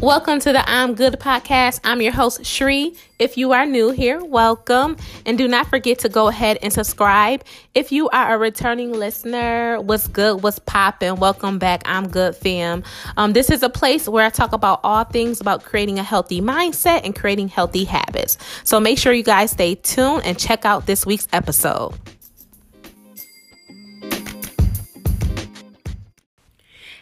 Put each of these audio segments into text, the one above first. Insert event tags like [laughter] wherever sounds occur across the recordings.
Welcome to the I'm Good podcast. I'm your host, Shri. If you are new here, welcome. And do not forget to go ahead and subscribe. If you are a returning listener, what's good, what's popping, welcome back. I'm Good Fam. Um, this is a place where I talk about all things about creating a healthy mindset and creating healthy habits. So make sure you guys stay tuned and check out this week's episode.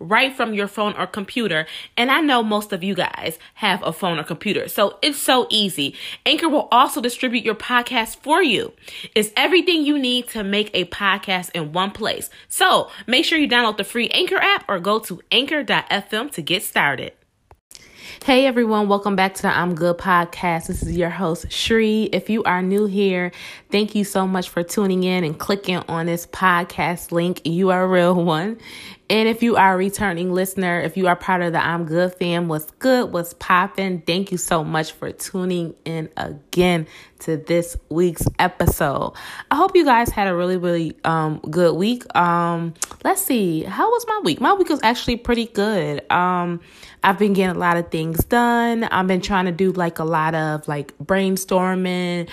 right from your phone or computer. And I know most of you guys have a phone or computer, so it's so easy. Anchor will also distribute your podcast for you. It's everything you need to make a podcast in one place. So make sure you download the free Anchor app or go to anchor.fm to get started. Hey everyone, welcome back to the I'm Good podcast. This is your host, Shri. If you are new here, thank you so much for tuning in and clicking on this podcast link. You are a real one. And if you are a returning listener, if you are part of the I'm Good fam, what's good, what's popping, thank you so much for tuning in again to this week's episode. I hope you guys had a really, really um, good week. Um, let's see, how was my week? My week was actually pretty good. Um, I've been getting a lot of things done. I've been trying to do like a lot of like brainstorming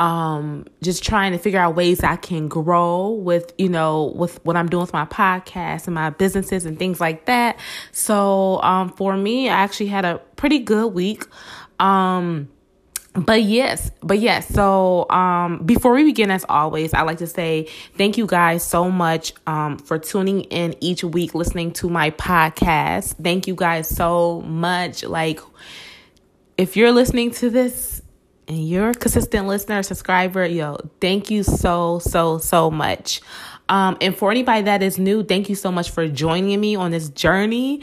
um, just trying to figure out ways I can grow with, you know, with what I'm doing with my podcast and my businesses and things like that. So, um, for me, I actually had a pretty good week. Um, but yes, but yes. So, um, before we begin, as always, I like to say thank you guys so much, um, for tuning in each week, listening to my podcast. Thank you guys so much. Like, if you're listening to this, and you're a consistent listener, subscriber, yo, thank you so, so, so much. Um, and for anybody that is new, thank you so much for joining me on this journey.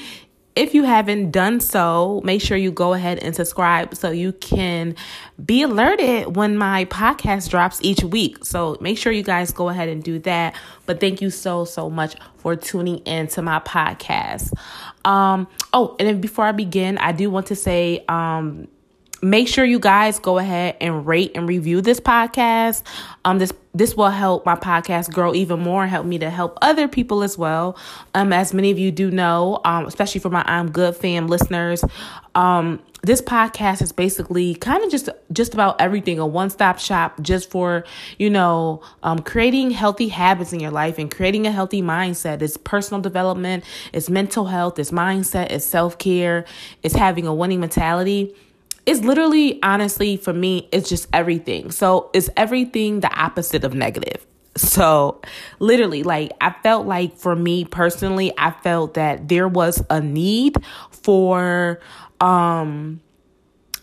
If you haven't done so, make sure you go ahead and subscribe so you can be alerted when my podcast drops each week. So make sure you guys go ahead and do that. But thank you so, so much for tuning in to my podcast. Um, oh, and before I begin, I do want to say, um, make sure you guys go ahead and rate and review this podcast. Um, this this will help my podcast grow even more and help me to help other people as well. Um, as many of you do know, um, especially for my I'm Good fam listeners, um, this podcast is basically kind of just just about everything a one-stop shop just for you know um, creating healthy habits in your life and creating a healthy mindset it's personal development it's mental health it's mindset it's self-care it's having a winning mentality it's literally, honestly, for me, it's just everything. So it's everything the opposite of negative. So, literally, like, I felt like for me personally, I felt that there was a need for, um,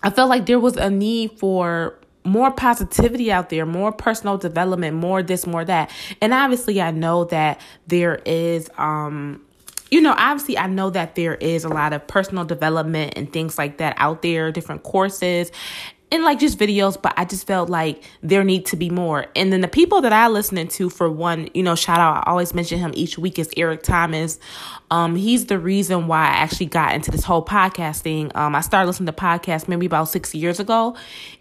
I felt like there was a need for more positivity out there, more personal development, more this, more that. And obviously, I know that there is, um, you know, obviously, I know that there is a lot of personal development and things like that out there, different courses and like just videos, but I just felt like there need to be more. And then the people that I listening to for one, you know, shout out, I always mention him each week is Eric Thomas. Um, he's the reason why I actually got into this whole podcasting. Um, I started listening to podcasts maybe about six years ago,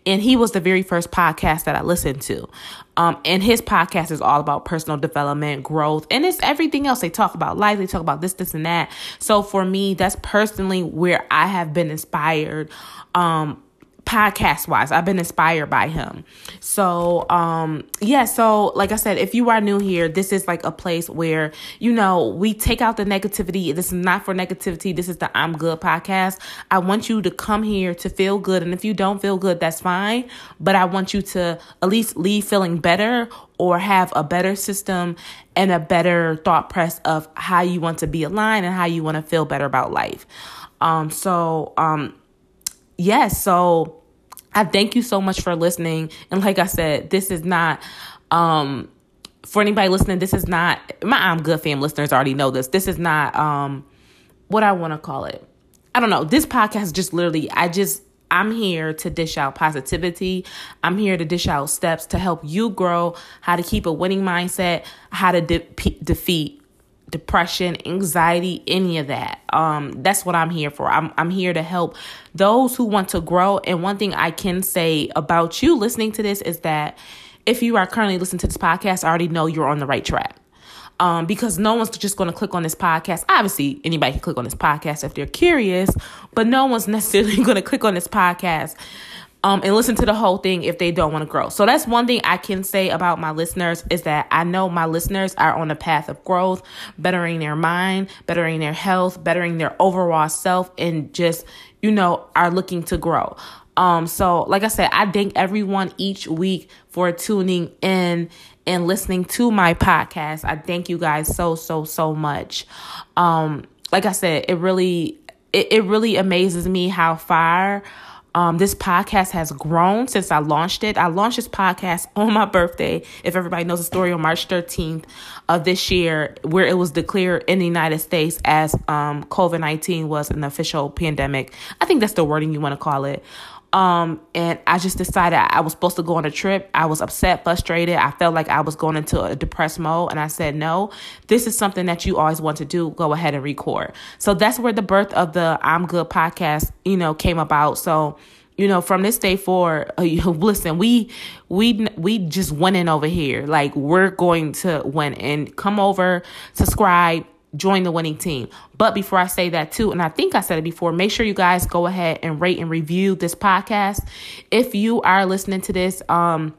and he was the very first podcast that I listened to. Um, and his podcast is all about personal development, growth, and it's everything else. They talk about life, they talk about this, this, and that. So for me, that's personally where I have been inspired. Um, podcast wise i've been inspired by him. So um yeah so like i said if you are new here this is like a place where you know we take out the negativity. This is not for negativity. This is the i'm good podcast. I want you to come here to feel good and if you don't feel good that's fine but i want you to at least leave feeling better or have a better system and a better thought press of how you want to be aligned and how you want to feel better about life. Um so um yes, so I thank you so much for listening. And like I said, this is not um for anybody listening, this is not my I'm good fam listeners already know this. This is not um what I want to call it. I don't know. This podcast just literally I just I'm here to dish out positivity. I'm here to dish out steps to help you grow, how to keep a winning mindset, how to de- defeat depression, anxiety, any of that. Um, that's what I'm here for. I'm I'm here to help those who want to grow. And one thing I can say about you listening to this is that if you are currently listening to this podcast, I already know you're on the right track. Um, because no one's just going to click on this podcast. Obviously, anybody can click on this podcast if they're curious, but no one's [laughs] necessarily going to click on this podcast um, and listen to the whole thing if they don't want to grow. So that's one thing I can say about my listeners is that I know my listeners are on a path of growth, bettering their mind, bettering their health, bettering their overall self, and just, you know, are looking to grow. Um, so like I said, I thank everyone each week for tuning in and listening to my podcast. I thank you guys so, so, so much. Um, like I said, it really, it, it really amazes me how far um, this podcast has grown since I launched it. I launched this podcast [laughs] on my birthday. If everybody knows the story, on March 13th of this year, where it was declared in the United States as um, COVID 19 was an official pandemic. I think that's the wording you want to call it. Um, and I just decided I was supposed to go on a trip. I was upset, frustrated. I felt like I was going into a depressed mode. And I said, no, this is something that you always want to do. Go ahead and record. So that's where the birth of the I'm Good podcast, you know, came about. So, you know, from this day forward, [laughs] uh, listen, we we we just winning over here. Like we're going to win and come over, subscribe, join the winning team. But before I say that too, and I think I said it before, make sure you guys go ahead and rate and review this podcast. If you are listening to this, um,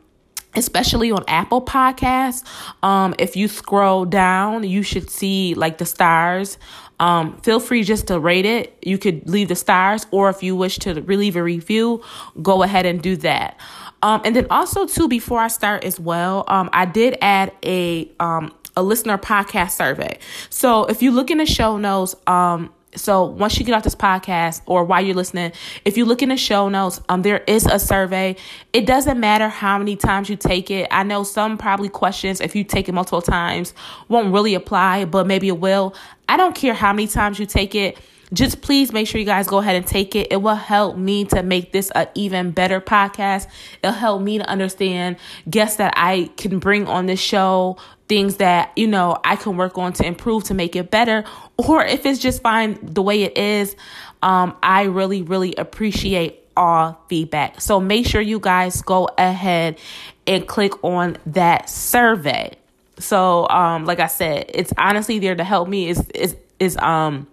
especially on Apple Podcasts, um, if you scroll down, you should see like the stars. Um, feel free just to rate it. You could leave the stars, or if you wish to leave a review, go ahead and do that. Um, and then also too, before I start as well, um, I did add a um a listener podcast survey. So if you look in the show notes, um, so once you get off this podcast or while you're listening, if you look in the show notes, um, there is a survey. It doesn't matter how many times you take it. I know some probably questions, if you take it multiple times, won't really apply, but maybe it will. I don't care how many times you take it just please make sure you guys go ahead and take it. It will help me to make this an even better podcast. It'll help me to understand guests that I can bring on this show, things that, you know, I can work on to improve to make it better. Or if it's just fine the way it is, um, I really, really appreciate all feedback. So make sure you guys go ahead and click on that survey. So, um, like I said, it's honestly there to help me. Is is is um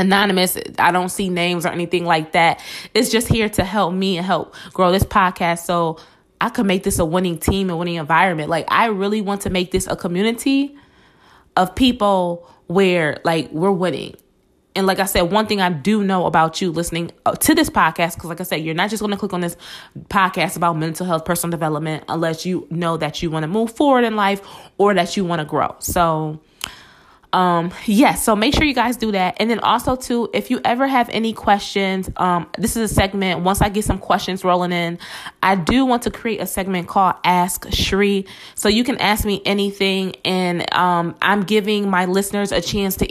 anonymous. I don't see names or anything like that. It's just here to help me and help grow this podcast so I could make this a winning team and winning environment. Like I really want to make this a community of people where like we're winning. And like I said, one thing I do know about you listening uh, to this podcast, because like I said, you're not just going to click on this podcast about mental health, personal development, unless you know that you want to move forward in life or that you want to grow. So um yes yeah, so make sure you guys do that. And then also too if you ever have any questions um this is a segment once i get some questions rolling in i do want to create a segment called ask shri so you can ask me anything and um i'm giving my listeners a chance to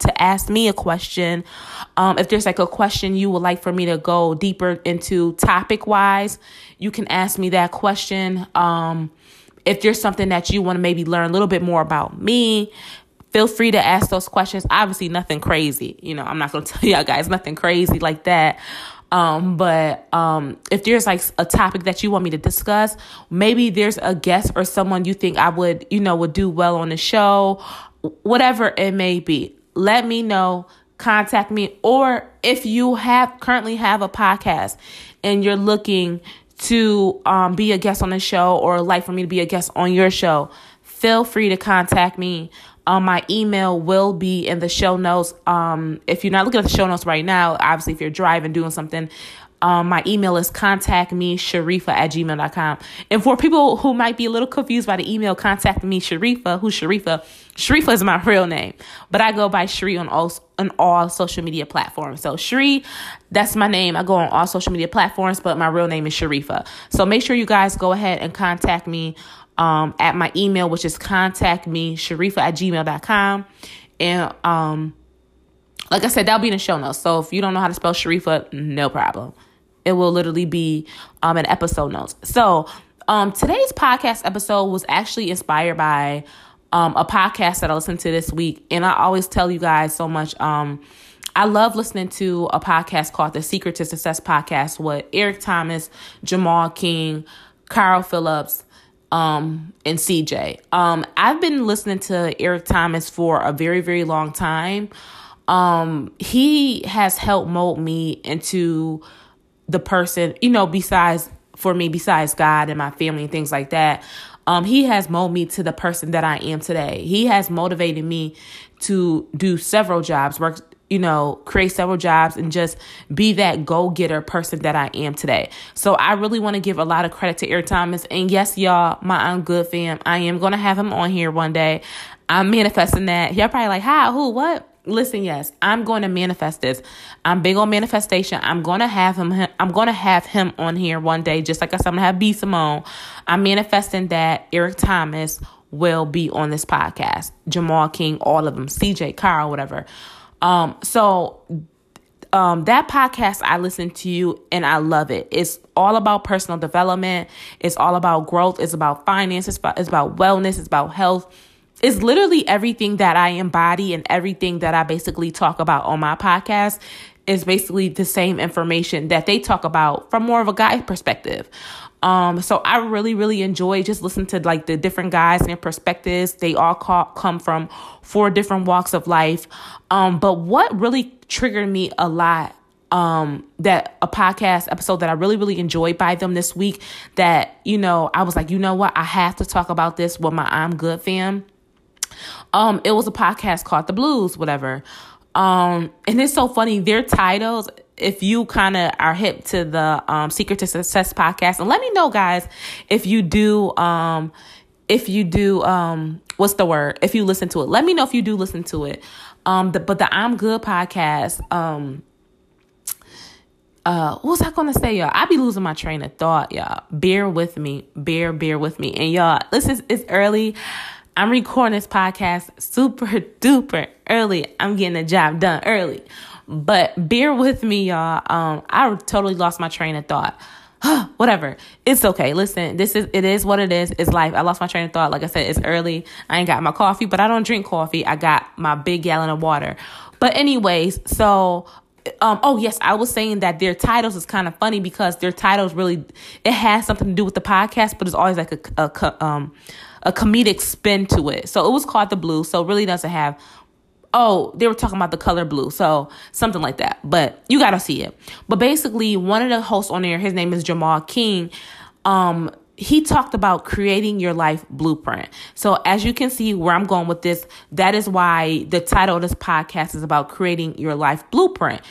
to ask me a question. Um if there's like a question you would like for me to go deeper into topic wise you can ask me that question. Um if there's something that you want to maybe learn a little bit more about me feel free to ask those questions. Obviously, nothing crazy. You know, I'm not going [laughs] to tell y'all guys nothing crazy like that. Um, but um, if there's like a topic that you want me to discuss, maybe there's a guest or someone you think I would, you know, would do well on the show, whatever it may be, let me know. Contact me, or if you have currently have a podcast and you're looking to um, be a guest on the show or like for me to be a guest on your show, feel free to contact me. Um, my email will be in the show notes. Um, if you're not looking at the show notes right now, obviously if you're driving, doing something, um, my email is contact me sharifa at gmail.com. And for people who might be a little confused by the email, contact me Sharifa. Who's Sharifa? Sharifa is my [laughs] real name, but I go by Shri on all on all social media platforms. So Shri, that's my name. I go on all social media platforms, but my real name is Sharifa. So make sure you guys go ahead and contact me um, at my email, which is contact me, Sharifa at gmail.com. And um, like I said, that'll be in the show notes. So if you don't know how to spell Sharifa, no problem. It will literally be um, in episode notes. So um, today's podcast episode was actually inspired by um, a podcast that I listened to this week, and I always tell you guys so much. Um, I love listening to a podcast called the Secret to Success podcast with Eric Thomas, Jamal King, Carl Phillips, um, and CJ. Um, I've been listening to Eric Thomas for a very, very long time. Um, he has helped mold me into the person, you know, besides for me, besides God and my family and things like that. Um, he has molded me to the person that I am today. He has motivated me to do several jobs, work, you know, create several jobs and just be that go getter person that I am today. So I really want to give a lot of credit to Eric Thomas. And yes, y'all, my I'm good fam. I am going to have him on here one day. I'm manifesting that. Y'all probably like, how, who, what? listen yes i'm going to manifest this i'm big on manifestation i'm going to have him i'm going to have him on here one day just like i said i'm going to have b simone i'm manifesting that eric thomas will be on this podcast jamal king all of them cj carl whatever um so um, that podcast I listen to you and I love it. It's all about personal development. It's all about growth. It's about finance. It's about, it's about wellness. It's about health it's literally everything that I embody and everything that I basically talk about on my podcast is basically the same information that they talk about from more of a guy perspective. Um, so I really, really enjoy just listening to like the different guys and their perspectives. They all call, come from four different walks of life. Um, but what really triggered me a lot um that a podcast episode that I really really enjoyed by them this week that you know I was like you know what I have to talk about this with my I'm good fam um, it was a podcast called The Blues, whatever. Um, and it's so funny. Their titles, if you kind of are hip to the um, Secret to Success podcast, and let me know, guys, if you do, um, if you do, um, what's the word? If you listen to it, let me know if you do listen to it. Um, the, but the I'm Good podcast, um, uh, what was I gonna say, y'all? I be losing my train of thought, y'all. Bear with me, bear, bear with me, and y'all. Listen, it's early. I'm recording this podcast super duper early. I'm getting the job done early. But bear with me, y'all. Um, I totally lost my train of thought. [sighs] Whatever. It's okay. Listen, this is it is what it is. It's life. I lost my train of thought. Like I said, it's early. I ain't got my coffee, but I don't drink coffee. I got my big gallon of water. But anyways, so um, oh yes, I was saying that their titles is kind of funny because their titles really it has something to do with the podcast, but it's always like a, a um a comedic spin to it. So it was called the blue. So it really doesn't have oh, they were talking about the color blue. So something like that. But you gotta see it. But basically, one of the hosts on there, his name is Jamal King. Um, he talked about creating your life blueprint. So as you can see where I'm going with this, that is why the title of this podcast is about creating your life blueprint.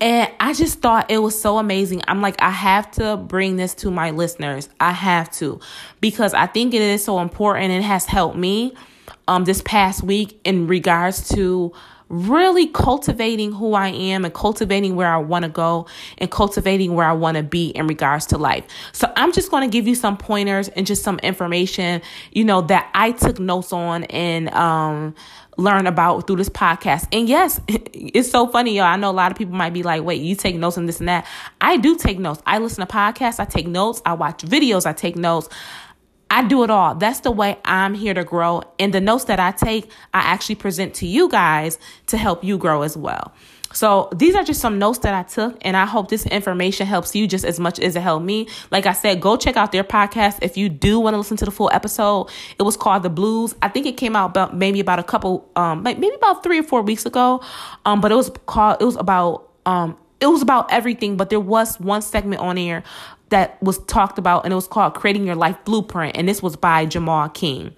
And I just thought it was so amazing. I'm like, I have to bring this to my listeners. I have to because I think it is so important. It has helped me um this past week in regards to really cultivating who I am and cultivating where I want to go and cultivating where I want to be in regards to life. So I'm just going to give you some pointers and just some information, you know, that I took notes on and um learn about through this podcast. And yes, [laughs] it's so funny, y'all. I know a lot of people might be like, wait, you take notes and this and that. I do take notes. I listen to podcasts, I take notes, I watch videos, I take notes. I do it all. That's the way I'm here to grow. And the notes that I take, I actually present to you guys to help you grow as well. So these are just some notes that I took, and I hope this information helps you just as much as it helped me. Like I said, go check out their podcast if you do want to listen to the full episode. It was called The Blues. I think it came out about maybe about a couple, um, like maybe about three or four weeks ago. Um, but it was called. It was about um, it was about everything. But there was one segment on here that was talked about, and it was called Creating Your Life Blueprint, and this was by Jamal King.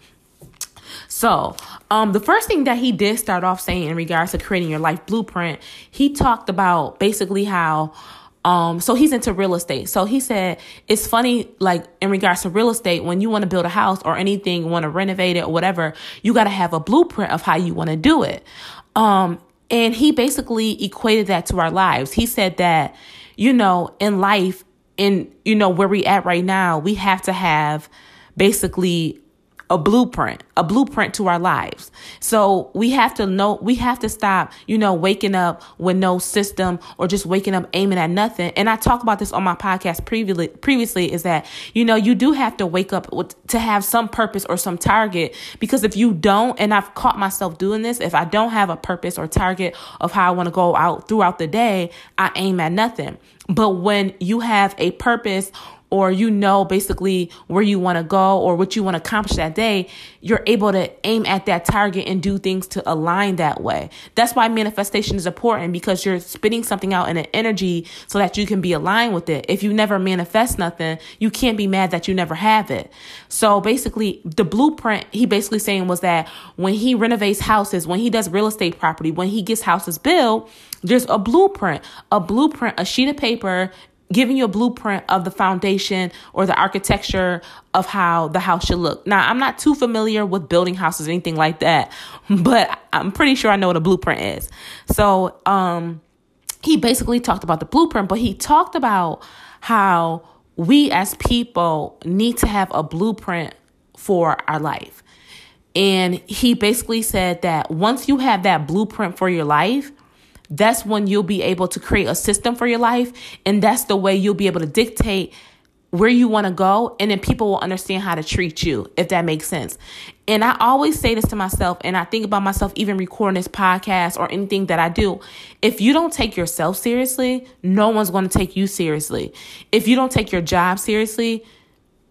So, um, the first thing that he did start off saying in regards to creating your life blueprint, he talked about basically how um, so he's into real estate. So he said it's funny, like in regards to real estate, when you want to build a house or anything, want to renovate it or whatever, you got to have a blueprint of how you want to do it. Um, and he basically equated that to our lives. He said that, you know, in life, in, you know, where we at right now, we have to have basically a blueprint, a blueprint to our lives. So we have to know, we have to stop, you know, waking up with no system or just waking up aiming at nothing. And I talk about this on my podcast previously, previously is that, you know, you do have to wake up with, to have some purpose or some target because if you don't, and I've caught myself doing this, if I don't have a purpose or target of how I want to go out throughout the day, I aim at nothing. But when you have a purpose or you know basically where you want to go or what you want to accomplish that day, you're able to aim at that target and do things to align that way. That's why manifestation is important because you're spitting something out in an energy so that you can be aligned with it. If you never manifest nothing, you can't be mad that you never have it. So basically, the blueprint he basically saying was that when he renovates houses, when he does real estate property, when he gets houses built, there's a blueprint, a blueprint, a sheet of paper giving you a blueprint of the foundation or the architecture of how the house should look. Now, I'm not too familiar with building houses or anything like that, [laughs] but I'm pretty sure I know what a blueprint is. So, um, he basically talked about the blueprint, but he talked about how we as people need to have a blueprint for our life. And he basically said that once you have that blueprint for your life, that's when you'll be able to create a system for your life. And that's the way you'll be able to dictate where you want to go. And then people will understand how to treat you, if that makes sense. And I always say this to myself, and I think about myself even recording this podcast or anything that I do. If you don't take yourself seriously, no one's going to take you seriously. If you don't take your job seriously,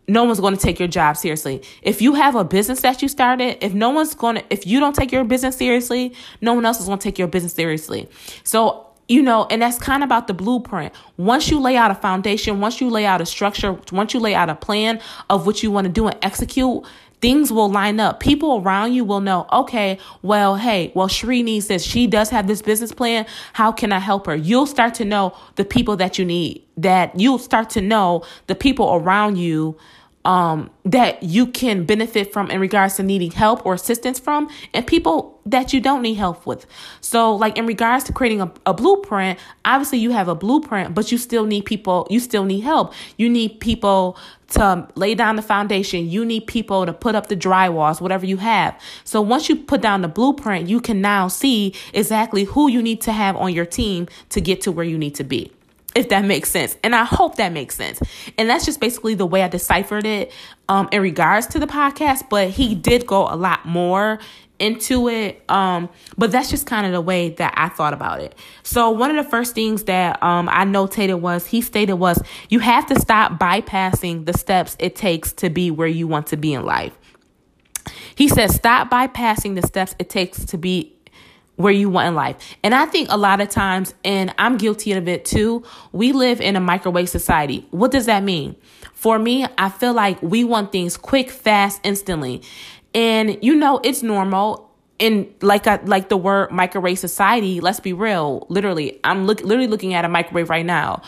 no one's going to take your job seriously. If you have a business that you started, if no one's going to, if you don't take your business seriously, no one else is going to take your business seriously. So, you know, and that's kind of about the blueprint. Once you lay out a foundation, once you lay out a structure, once you lay out a plan of what you want to do and execute, things will line up. People around you will know, okay, well, hey, well, Sheree needs this. She does have this business plan. How can I help her? You'll start to know the people that you need, that you'll start to know the people around you um, that you can benefit from in regards to needing help or assistance from, and people that you don't need help with. So, like in regards to creating a, a blueprint, obviously you have a blueprint, but you still need people, you still need help. You need people to lay down the foundation. You need people to put up the drywalls, whatever you have. So once you put down the blueprint, you can now see exactly who you need to have on your team to get to where you need to be if that makes sense. And I hope that makes sense. And that's just basically the way I deciphered it um, in regards to the podcast. But he did go a lot more into it. Um, but that's just kind of the way that I thought about it. So one of the first things that um, I notated was he stated was you have to stop bypassing the steps it takes to be where you want to be in life. He says, stop bypassing the steps it takes to be where you want in life. And I think a lot of times, and I'm guilty of it too, we live in a microwave society. What does that mean? For me, I feel like we want things quick, fast, instantly. And you know, it's normal. And like I, like the word microwave society, let's be real. Literally, I'm look, literally looking at a microwave right now.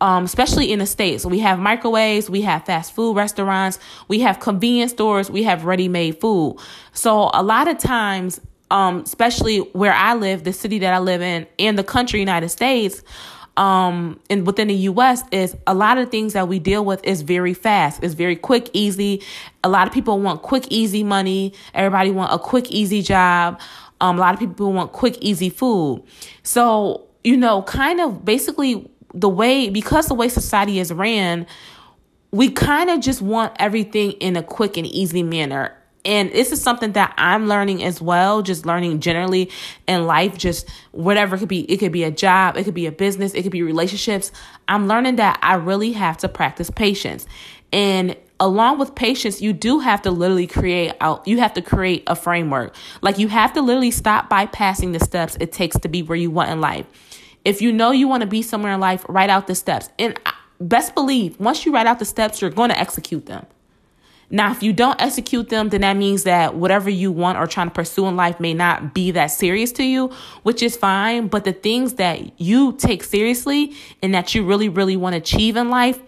Um, especially in the states, we have microwaves, we have fast food restaurants, we have convenience stores, we have ready-made food. So a lot of times um, especially where I live, the city that I live in, and the country, United States, um, and within the U.S. is a lot of things that we deal with is very fast. It's very quick, easy. A lot of people want quick, easy money. Everybody want a quick, easy job. Um, a lot of people want quick, easy food. So you know, kind of basically the way because the way society is ran, we kind of just want everything in a quick and easy manner and this is something that I'm learning as well, just learning generally in life, just whatever it could be. It could be a job, it could be a business, it could be relationships. I'm learning that I really have to practice patience. And along with patience, you do have to literally create out, you have to create a framework. Like you have to literally stop bypassing the steps it takes to be where you want in life. If you know you want to be somewhere in life, write out the steps. And best believe, once you write out the steps, you're going to execute them. Now, if you don't execute them, then that means that whatever you want or trying to pursue in life may not be that serious to you, which is fine. But the things that you take seriously and that you really, really want to achieve in life,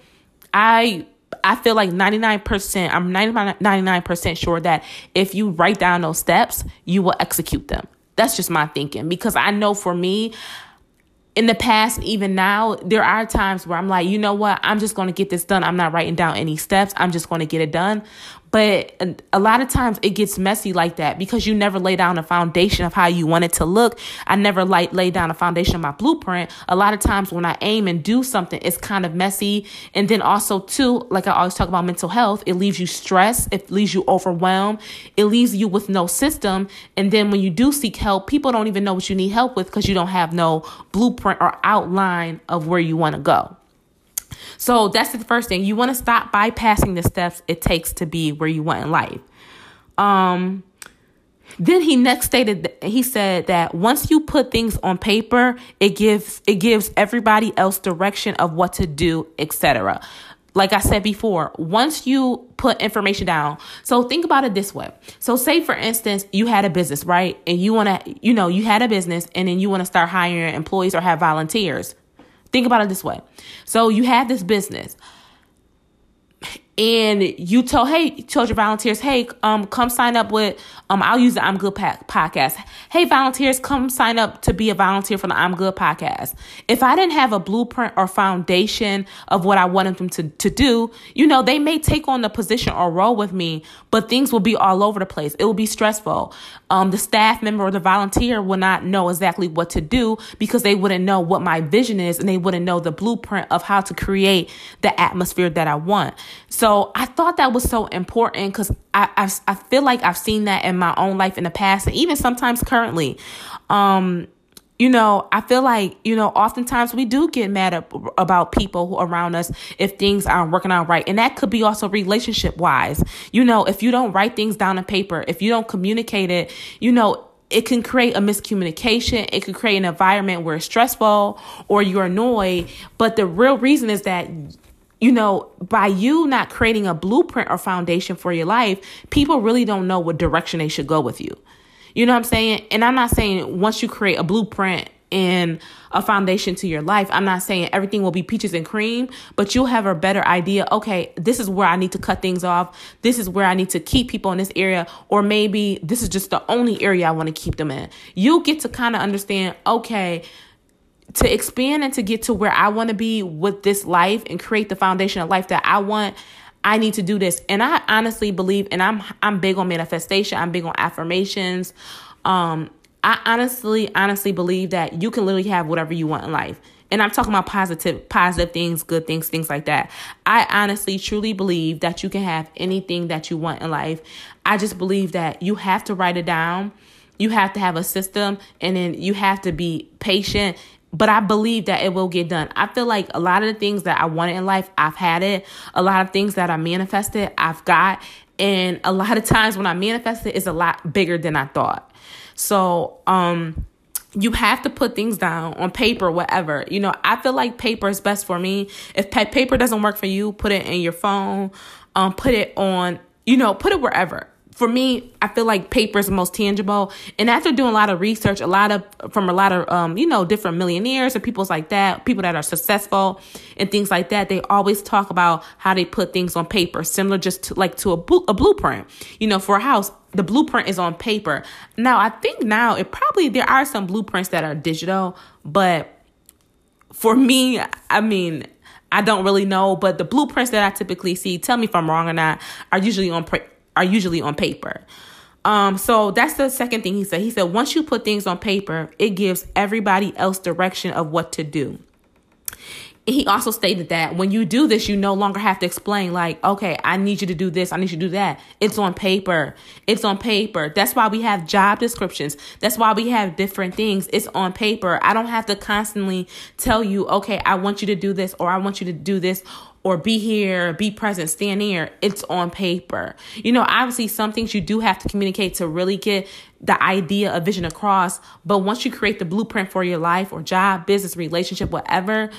I I feel like 99%, I'm 99% sure that if you write down those steps, you will execute them. That's just my thinking because I know for me, in the past, even now, there are times where I'm like, you know what? I'm just going to get this done. I'm not writing down any steps. I'm just going to get it done. But uh, a lot of times it gets messy like that because you never lay down a foundation of how you want it to look. I never like lay down a foundation of my blueprint. A lot of times when I aim and do something, it's kind of messy. And then also too, like I always talk about mental health, it leaves you stressed, it leaves you overwhelmed, it leaves you with no system. And then when you do seek help, people don't even know what you need help with because you don't have no blueprint or outline of where you want to go. So that's the first thing. You want to stop bypassing the steps it takes to be where you want in life. Um, then he next stated he said that once you put things on paper, it gives it gives everybody else direction of what to do, etc. Like I said before, once you put information down, so think about it this way. So say for instance, you had a business, right? And you want to, you know, you had a business and then you want to start hiring employees or have volunteers. Think about it this way. So you have this business and you tell hey told your volunteers hey um come sign up with um I'll use the I'm Good podcast. Hey volunteers come sign up to be a volunteer for the I'm Good podcast. If I didn't have a blueprint or foundation of what I wanted them to to do, you know, they may take on the position or role with me, but things will be all over the place. It will be stressful. Um the staff member or the volunteer will not know exactly what to do because they wouldn't know what my vision is and they wouldn't know the blueprint of how to create the atmosphere that I want. So I thought that was so important because I, I, I feel like I've seen that in my own life in the past and even sometimes currently. Um, you know, I feel like, you know, oftentimes we do get mad about people around us if things aren't working out right. And that could be also relationship wise. You know, if you don't write things down on paper, if you don't communicate it, you know, it can create a miscommunication. It can create an environment where it's stressful or you're annoyed. But the real reason is that you know, by you not creating a blueprint or foundation for your life, people really don't know what direction they should go with you. You know what I'm saying? And I'm not saying once you create a blueprint and a foundation to your life, I'm not saying everything will be peaches and cream, but you'll have a better idea. Okay, this is where I need to cut things off. This is where I need to keep people in this area, or maybe this is just the only area I want to keep them in. You'll get to kind of understand, okay, to expand and to get to where I want to be with this life and create the foundation of life that I want, I need to do this. And I honestly believe, and I'm I'm big on manifestation. I'm big on affirmations. Um, I honestly, honestly believe that you can literally have whatever you want in life. And I'm talking about positive, positive things, good things, things like that. I honestly, truly believe that you can have anything that you want in life. I just believe that you have to write it down. You have to have a system and then you have to be patient but I believe that it will get done. I feel like a lot of the things that I wanted in life, I've had it. A lot of things that I manifested, I've got. And a lot of [laughs] times when I manifested, it's a lot bigger than I thought. So, um, you have to put things down on paper, whatever. You know, I feel like paper is best for me. If paper doesn't work for you, put it in your phone, um, put it on, you know, put it wherever for me, I feel like paper is the most tangible. And after doing a lot of research, a lot of from a lot of um, you know, different millionaires and people like that, people that are successful and things like that, they always talk about how they put things on paper, similar just to like to a, a blueprint. You know, for a house, the blueprint is on paper. Now, I think now it probably there are some blueprints that are digital, but for me, I mean, I don't really know, but the blueprints that I typically see, tell me if I'm wrong or not, are usually on are usually on paper. Um, so that's the second thing he said. He said, once you put things on paper, it gives everybody else direction of what to do. He also stated that when you do this, you no longer have to explain, like, okay, I need you to do this, I need you to do that. It's on paper. It's on paper. That's why we have job descriptions. That's why we have different things. It's on paper. I don't have to constantly tell you, okay, I want you to do this, or I want you to do this, or be here, be present, stand here, it's on paper. You know, obviously some things you do have to communicate to really get the idea of vision across. But once you create the blueprint for your life or job, business, relationship, whatever,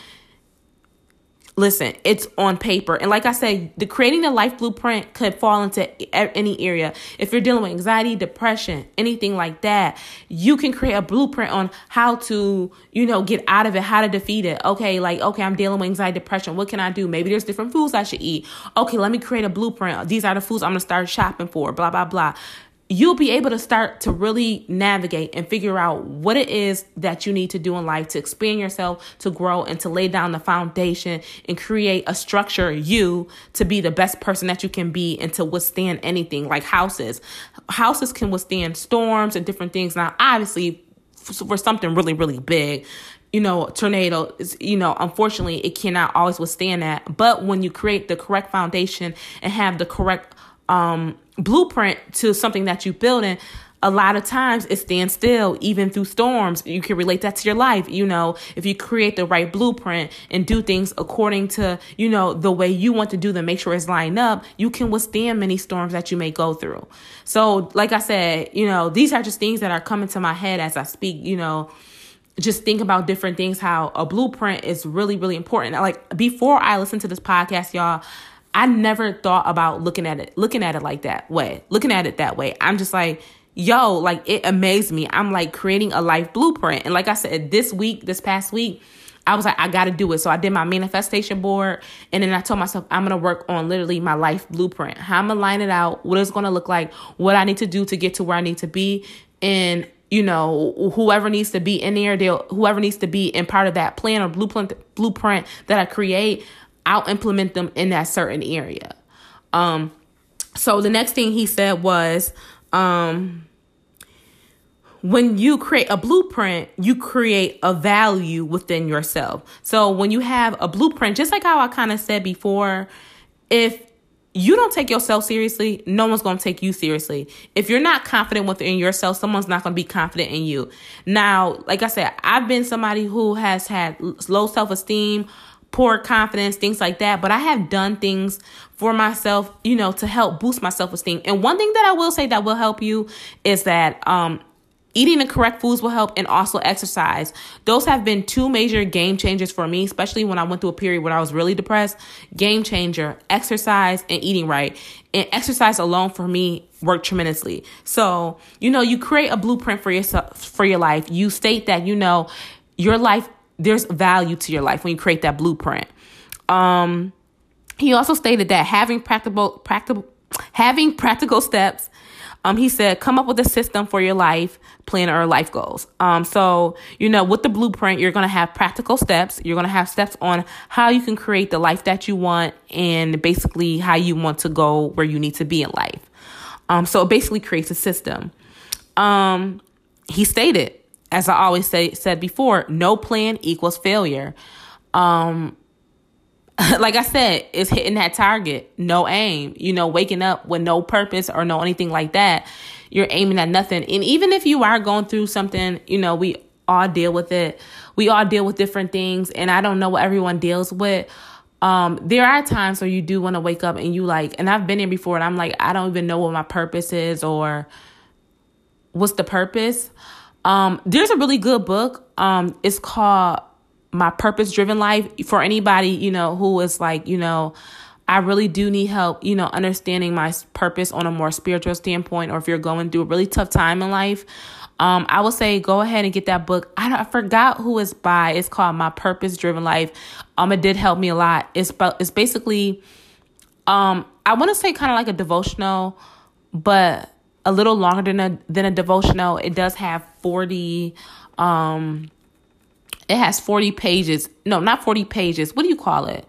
listen, it's on paper. And like I said, the creating the life blueprint could fall into any area. If you're dealing with anxiety, depression, anything like that, you can create a blueprint on how to, you know, get out of it, how to defeat it. Okay, like, okay, I'm dealing with anxiety, depression. What can I do? Maybe there's different foods I should eat. Okay, let me create a blueprint. These are the foods I'm going to start shopping for, blah, blah, blah you'll be able to start to really navigate and figure out what it is that you need to do in life to expand yourself, to grow, and to lay down the foundation and create a structure you to be the best person that you can be and to withstand anything like houses. Houses can withstand storms and different things. Now, obviously, for something really, really big, you know, tornado you know, unfortunately, it cannot always withstand that. But when you create the correct foundation and have the correct um, blueprint to something that you build in, a lot of times it stands still even through storms. You can relate that to your life you know. If you create the right blueprint and do things according to you know the way you want to do them make sure it's lined up you can withstand many storms that you may go through. So like i said you know these are just things that are coming to my head as i speak you know. Just think about different things how a blueprint is really really important. Like before i listen to this podcast y'all I never thought about looking at it, looking at it like that way, looking at it that way. I'm just like, yo, like it amazed me. I'm like creating a life blueprint. And like I said, this week, this past week, I was like, I got to do it. So I did my manifestation board. And then I told myself, I'm to work on literally my life blueprint. How I'm to line it out, what it's to look like, what I need to do to get to where I need to be. And, you know, whoever needs to be in there, they'll, whoever needs to be in part of that plan or blueprint, blueprint that I create, I'll implement them in that certain area. Um, so the next thing he said was, um, when you create a blueprint, you create a value within yourself. So when you have a blueprint, just like how I kind of said before, if you don't take yourself seriously, no one's going to take you seriously. If you're not confident within yourself, someone's not going to be confident in you. Now, like I said, I've been somebody who has had low self esteem, poor confidence, things like that. But I have done things for myself, you know, to help boost my self esteem. And one thing that I will say that will help you is that, um, Eating the correct foods will help and also exercise. Those have been two major game changers for me, especially when I went through a period when I was really depressed. Game changer, exercise and eating right. And exercise alone for me worked tremendously. So, you know, you create a blueprint for yourself, for your life. You state that, you know, your life there's value to your life when you create that blueprint. Um, he also stated that having practical practical having practical steps um, he said, come up with a system for your life plan or life goals. Um, so, you know, with the blueprint, you're going to have practical steps. You're going to have steps on how you can create the life that you want and basically how you want to go where you need to be in life. Um, so it basically creates a system. Um, he stated, as I always say, said before, no plan equals failure. Um, [laughs] like I said, it's hitting that target, no aim, you know, waking up with no purpose or no anything like that. You're aiming at nothing. And even if you are going through something, you know, we all deal with it. We all deal with different things. And I don't know what everyone deals with. Um, there are times where you do want to wake up and you like, and I've been there before and I'm like, I don't even know what my purpose is or what's the purpose. Um, there's a really good book. Um, it's called My Purpose Driven Life for anybody, you know, who is like, you know, I really do need help, you know, understanding my purpose on a more spiritual standpoint, or if you're going through a really tough time in life. Um, I will say go ahead and get that book. I, I forgot who it's by. It's called My Purpose Driven Life. Um, it did help me a lot. It's it's basically, um, I want to say kind of like a devotional, but a little longer than a than a devotional. It does have 40 um it has 40 pages. No, not 40 pages. What do you call it?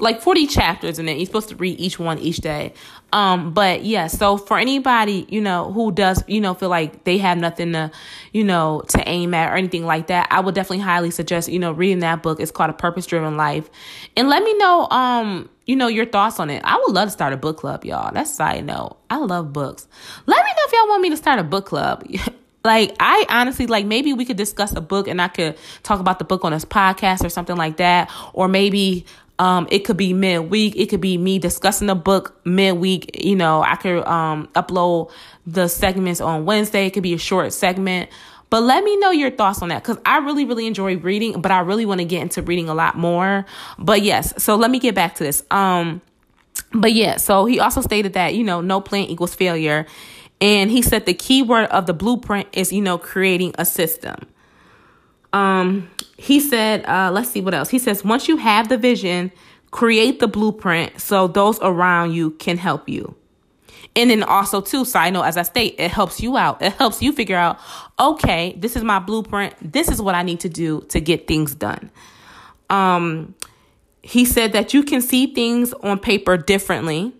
Like 40 chapters in then you're supposed to read each one each day. Um, but yeah, so for anybody, you know, who does, you know, feel like they have nothing to, you know, to aim at or anything like that, I would definitely highly suggest, you know, reading that book. It's called A Purpose Driven Life. And let me know, um, you know, your thoughts on it. I would love to start a book club, y'all. That's side note. I love books. Let me know if y'all want me to start a book club. [laughs] like I honestly like maybe we could discuss a book and I could talk about the book on this podcast or something like that. Or maybe um, it could be midweek. It could be me discussing the book midweek. You know, I could um, upload the segments on Wednesday. It could be a short segment. But let me know your thoughts on that because I really, really enjoy reading, but I really want to get into reading a lot more. But yes, so let me get back to this. Um, but yeah, so he also stated that, you know, no plan equals failure. And he said the key word of the blueprint is, you know, creating a system. Um, he said, uh, let's see what else. He says, once you have the vision, create the blueprint so those around you can help you. And then also too, side note, as I state, it helps you out. It helps you figure out, okay, this is my blueprint. This is what I need to do to get things done. Um, he said that you can see things on paper differently.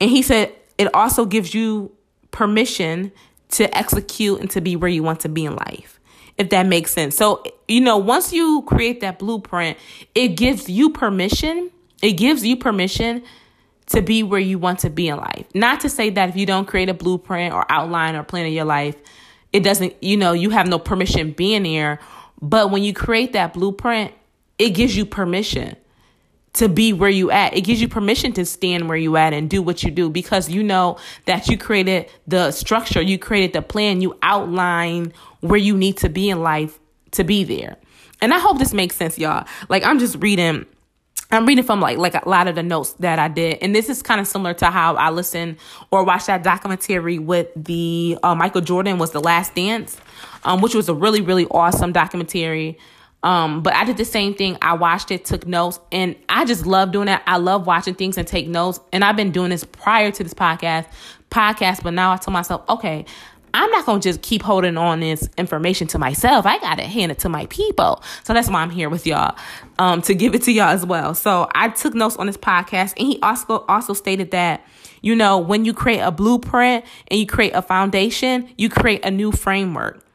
And he said it also gives you permission to execute and to be where you want to be in life, if that makes sense. So, you know, once you create that blueprint, it gives you permission. It gives you permission to be where you want to be in life. Not to say that if you don't create a blueprint or outline or plan of your life, it doesn't, you know, you have no permission being there. But when you create that blueprint, it gives you permission to be where you at. It gives you permission to stand where you at and do what you do because you know that you created the structure, you created the plan, you outline where you need to be in life to be there. And I hope this makes sense, y'all. Like I'm just reading I'm reading from like like a lot of the notes that I did, and this is kind of similar to how I listened or watched that documentary with the uh, Michael Jordan was the Last Dance, um, which was a really really awesome documentary. Um, but I did the same thing. I watched it, took notes, and I just love doing that. I love watching things and take notes. And I've been doing this prior to this podcast, podcast, but now I told myself, okay, I'm not gonna just keep holding on this information to myself. I gotta hand it to my people. So that's why I'm here with y'all, um, to give it to y'all as well. So I took notes on this podcast, and he also also stated that you know when you create a blueprint and you create a foundation, you create a new framework.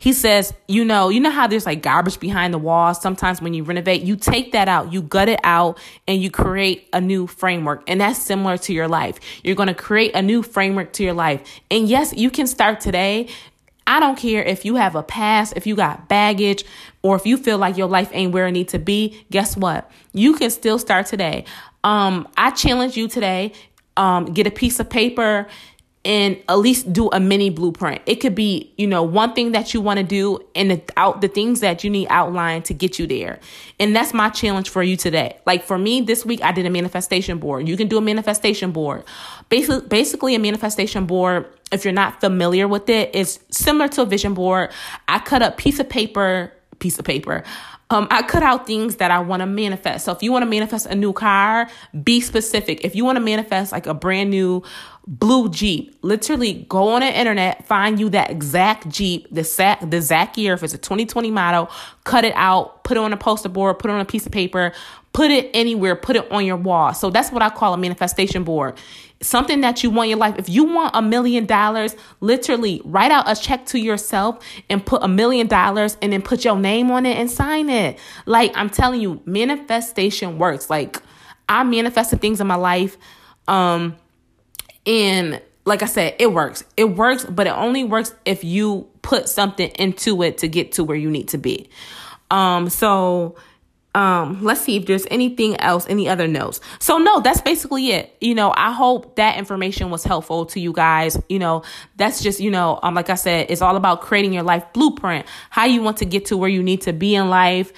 He says, you know, you know how there's like garbage behind the walls. Sometimes when you renovate, you take that out, you gut it out, and you create a new framework. And that's similar to your life. You're going to create a new framework to your life. And yes, you can start today. I don't care if you have a past, if you got baggage, or if you feel like your life ain't where it need to be. Guess what? You can still start today. Um, I challenge you today. Um, get a piece of paper and at least do a mini blueprint. It could be, you know, one thing that you want to do and the out the things that you need outlined to get you there. And that's my challenge for you today. Like for me this week I did a manifestation board. You can do a manifestation board. Basically basically a manifestation board if you're not familiar with it is similar to a vision board. I cut up piece of paper, piece of paper. Um, I cut out things that I want to manifest. So if you want to manifest a new car, be specific. If you want to manifest like a brand new blue Jeep. Literally go on the internet, find you that exact Jeep, the exact, the exact year, if it's a 2020 model, cut it out, put it on a poster board, put it on a piece of paper, put it anywhere, put it on your wall. So that's what I call a manifestation board. Something that you want in your life. If you want a million dollars, literally write out a check to yourself and put a million dollars and then put your name on it and sign it. Like I'm telling you, manifestation works. Like I manifested things in my life. Um, and like I said, it works. It works, but it only works if you put something into it to get to where you need to be. Um, so um, let's see if there's anything else, any other notes. So no, that's basically it. You know, I hope that information was helpful to you guys. You know, that's just, you know, um, like I said, it's all about creating your life blueprint, how you want to get to where you need to be in life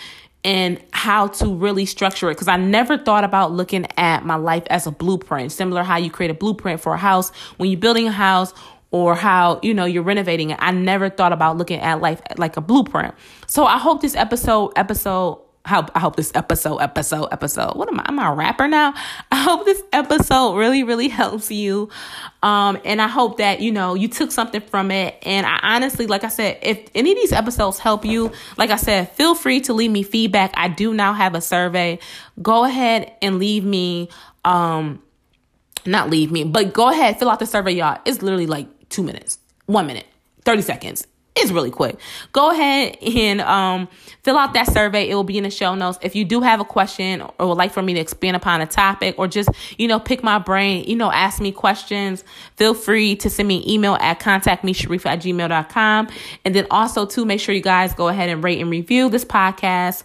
and how to really structure it because I never thought about looking at my life as a blueprint, similar how you create a blueprint for a house when you're building a house or how you know you're renovating it. I never thought about looking at life like a blueprint. So I hope this episode episode how I hope this episode, episode, episode. What am I? I'm a rapper now? I hope this episode really, really helps you. Um, and I hope that, you know, you took something from it. And I honestly, like I said, if any of these episodes help you, like I said, feel free to leave me feedback. I do now have a survey. Go ahead and leave me, um, not leave me, but go ahead, fill out the survey, y'all. It's literally like two minutes, one minute, 30 seconds it's really quick. Go ahead and um, fill out that survey. It will be in the show notes. If you do have a question or would like for me to expand upon a topic or just, you know, pick my brain, you know, ask me questions, feel free to send me an email at contactme at gmail.com. And then also to make sure you guys go ahead and rate and review this podcast.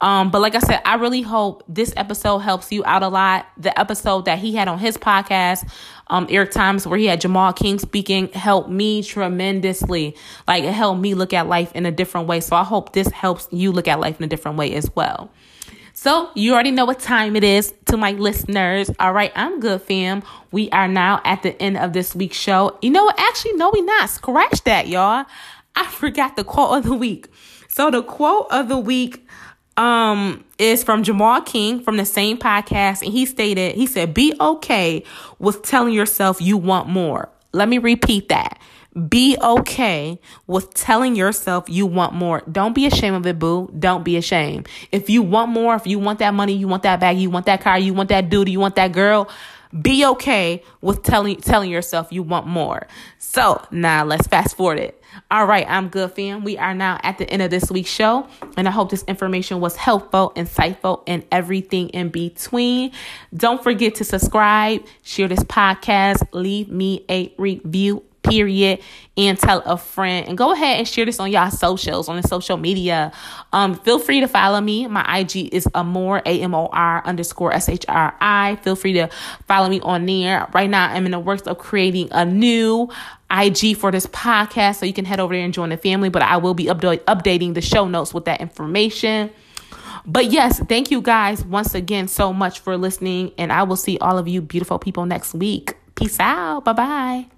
Um, but like I said, I really hope this episode helps you out a lot. The episode that he had on his podcast, um, Eric Times, where he had Jamal King speaking, helped me tremendously. Like it helped me look at life in a different way. So I hope this helps you look at life in a different way as well. So you already know what time it is to my listeners. All right, I'm good, fam. We are now at the end of this week's show. You know what? Actually, no, we not. Scratch that, y'all. I forgot the quote of the week. So the quote of the week um is from Jamal King from the same podcast and he stated he said be okay with telling yourself you want more. Let me repeat that. Be okay with telling yourself you want more. Don't be ashamed of it, boo. Don't be ashamed. If you want more, if you want that money, you want that bag, you want that car, you want that dude, you want that girl, be okay with telling telling yourself you want more. So now let's fast forward it. All right, I'm good, fam. We are now at the end of this week's show, and I hope this information was helpful, insightful, and everything in between. Don't forget to subscribe, share this podcast, leave me a review period and tell a friend and go ahead and share this on y'all socials on the social media um feel free to follow me my ig is amor a-m-o-r underscore s-h-r-i feel free to follow me on there right now i'm in the works of creating a new IG for this podcast, so you can head over there and join the family. But I will be updating the show notes with that information. But yes, thank you guys once again so much for listening, and I will see all of you beautiful people next week. Peace out. Bye bye.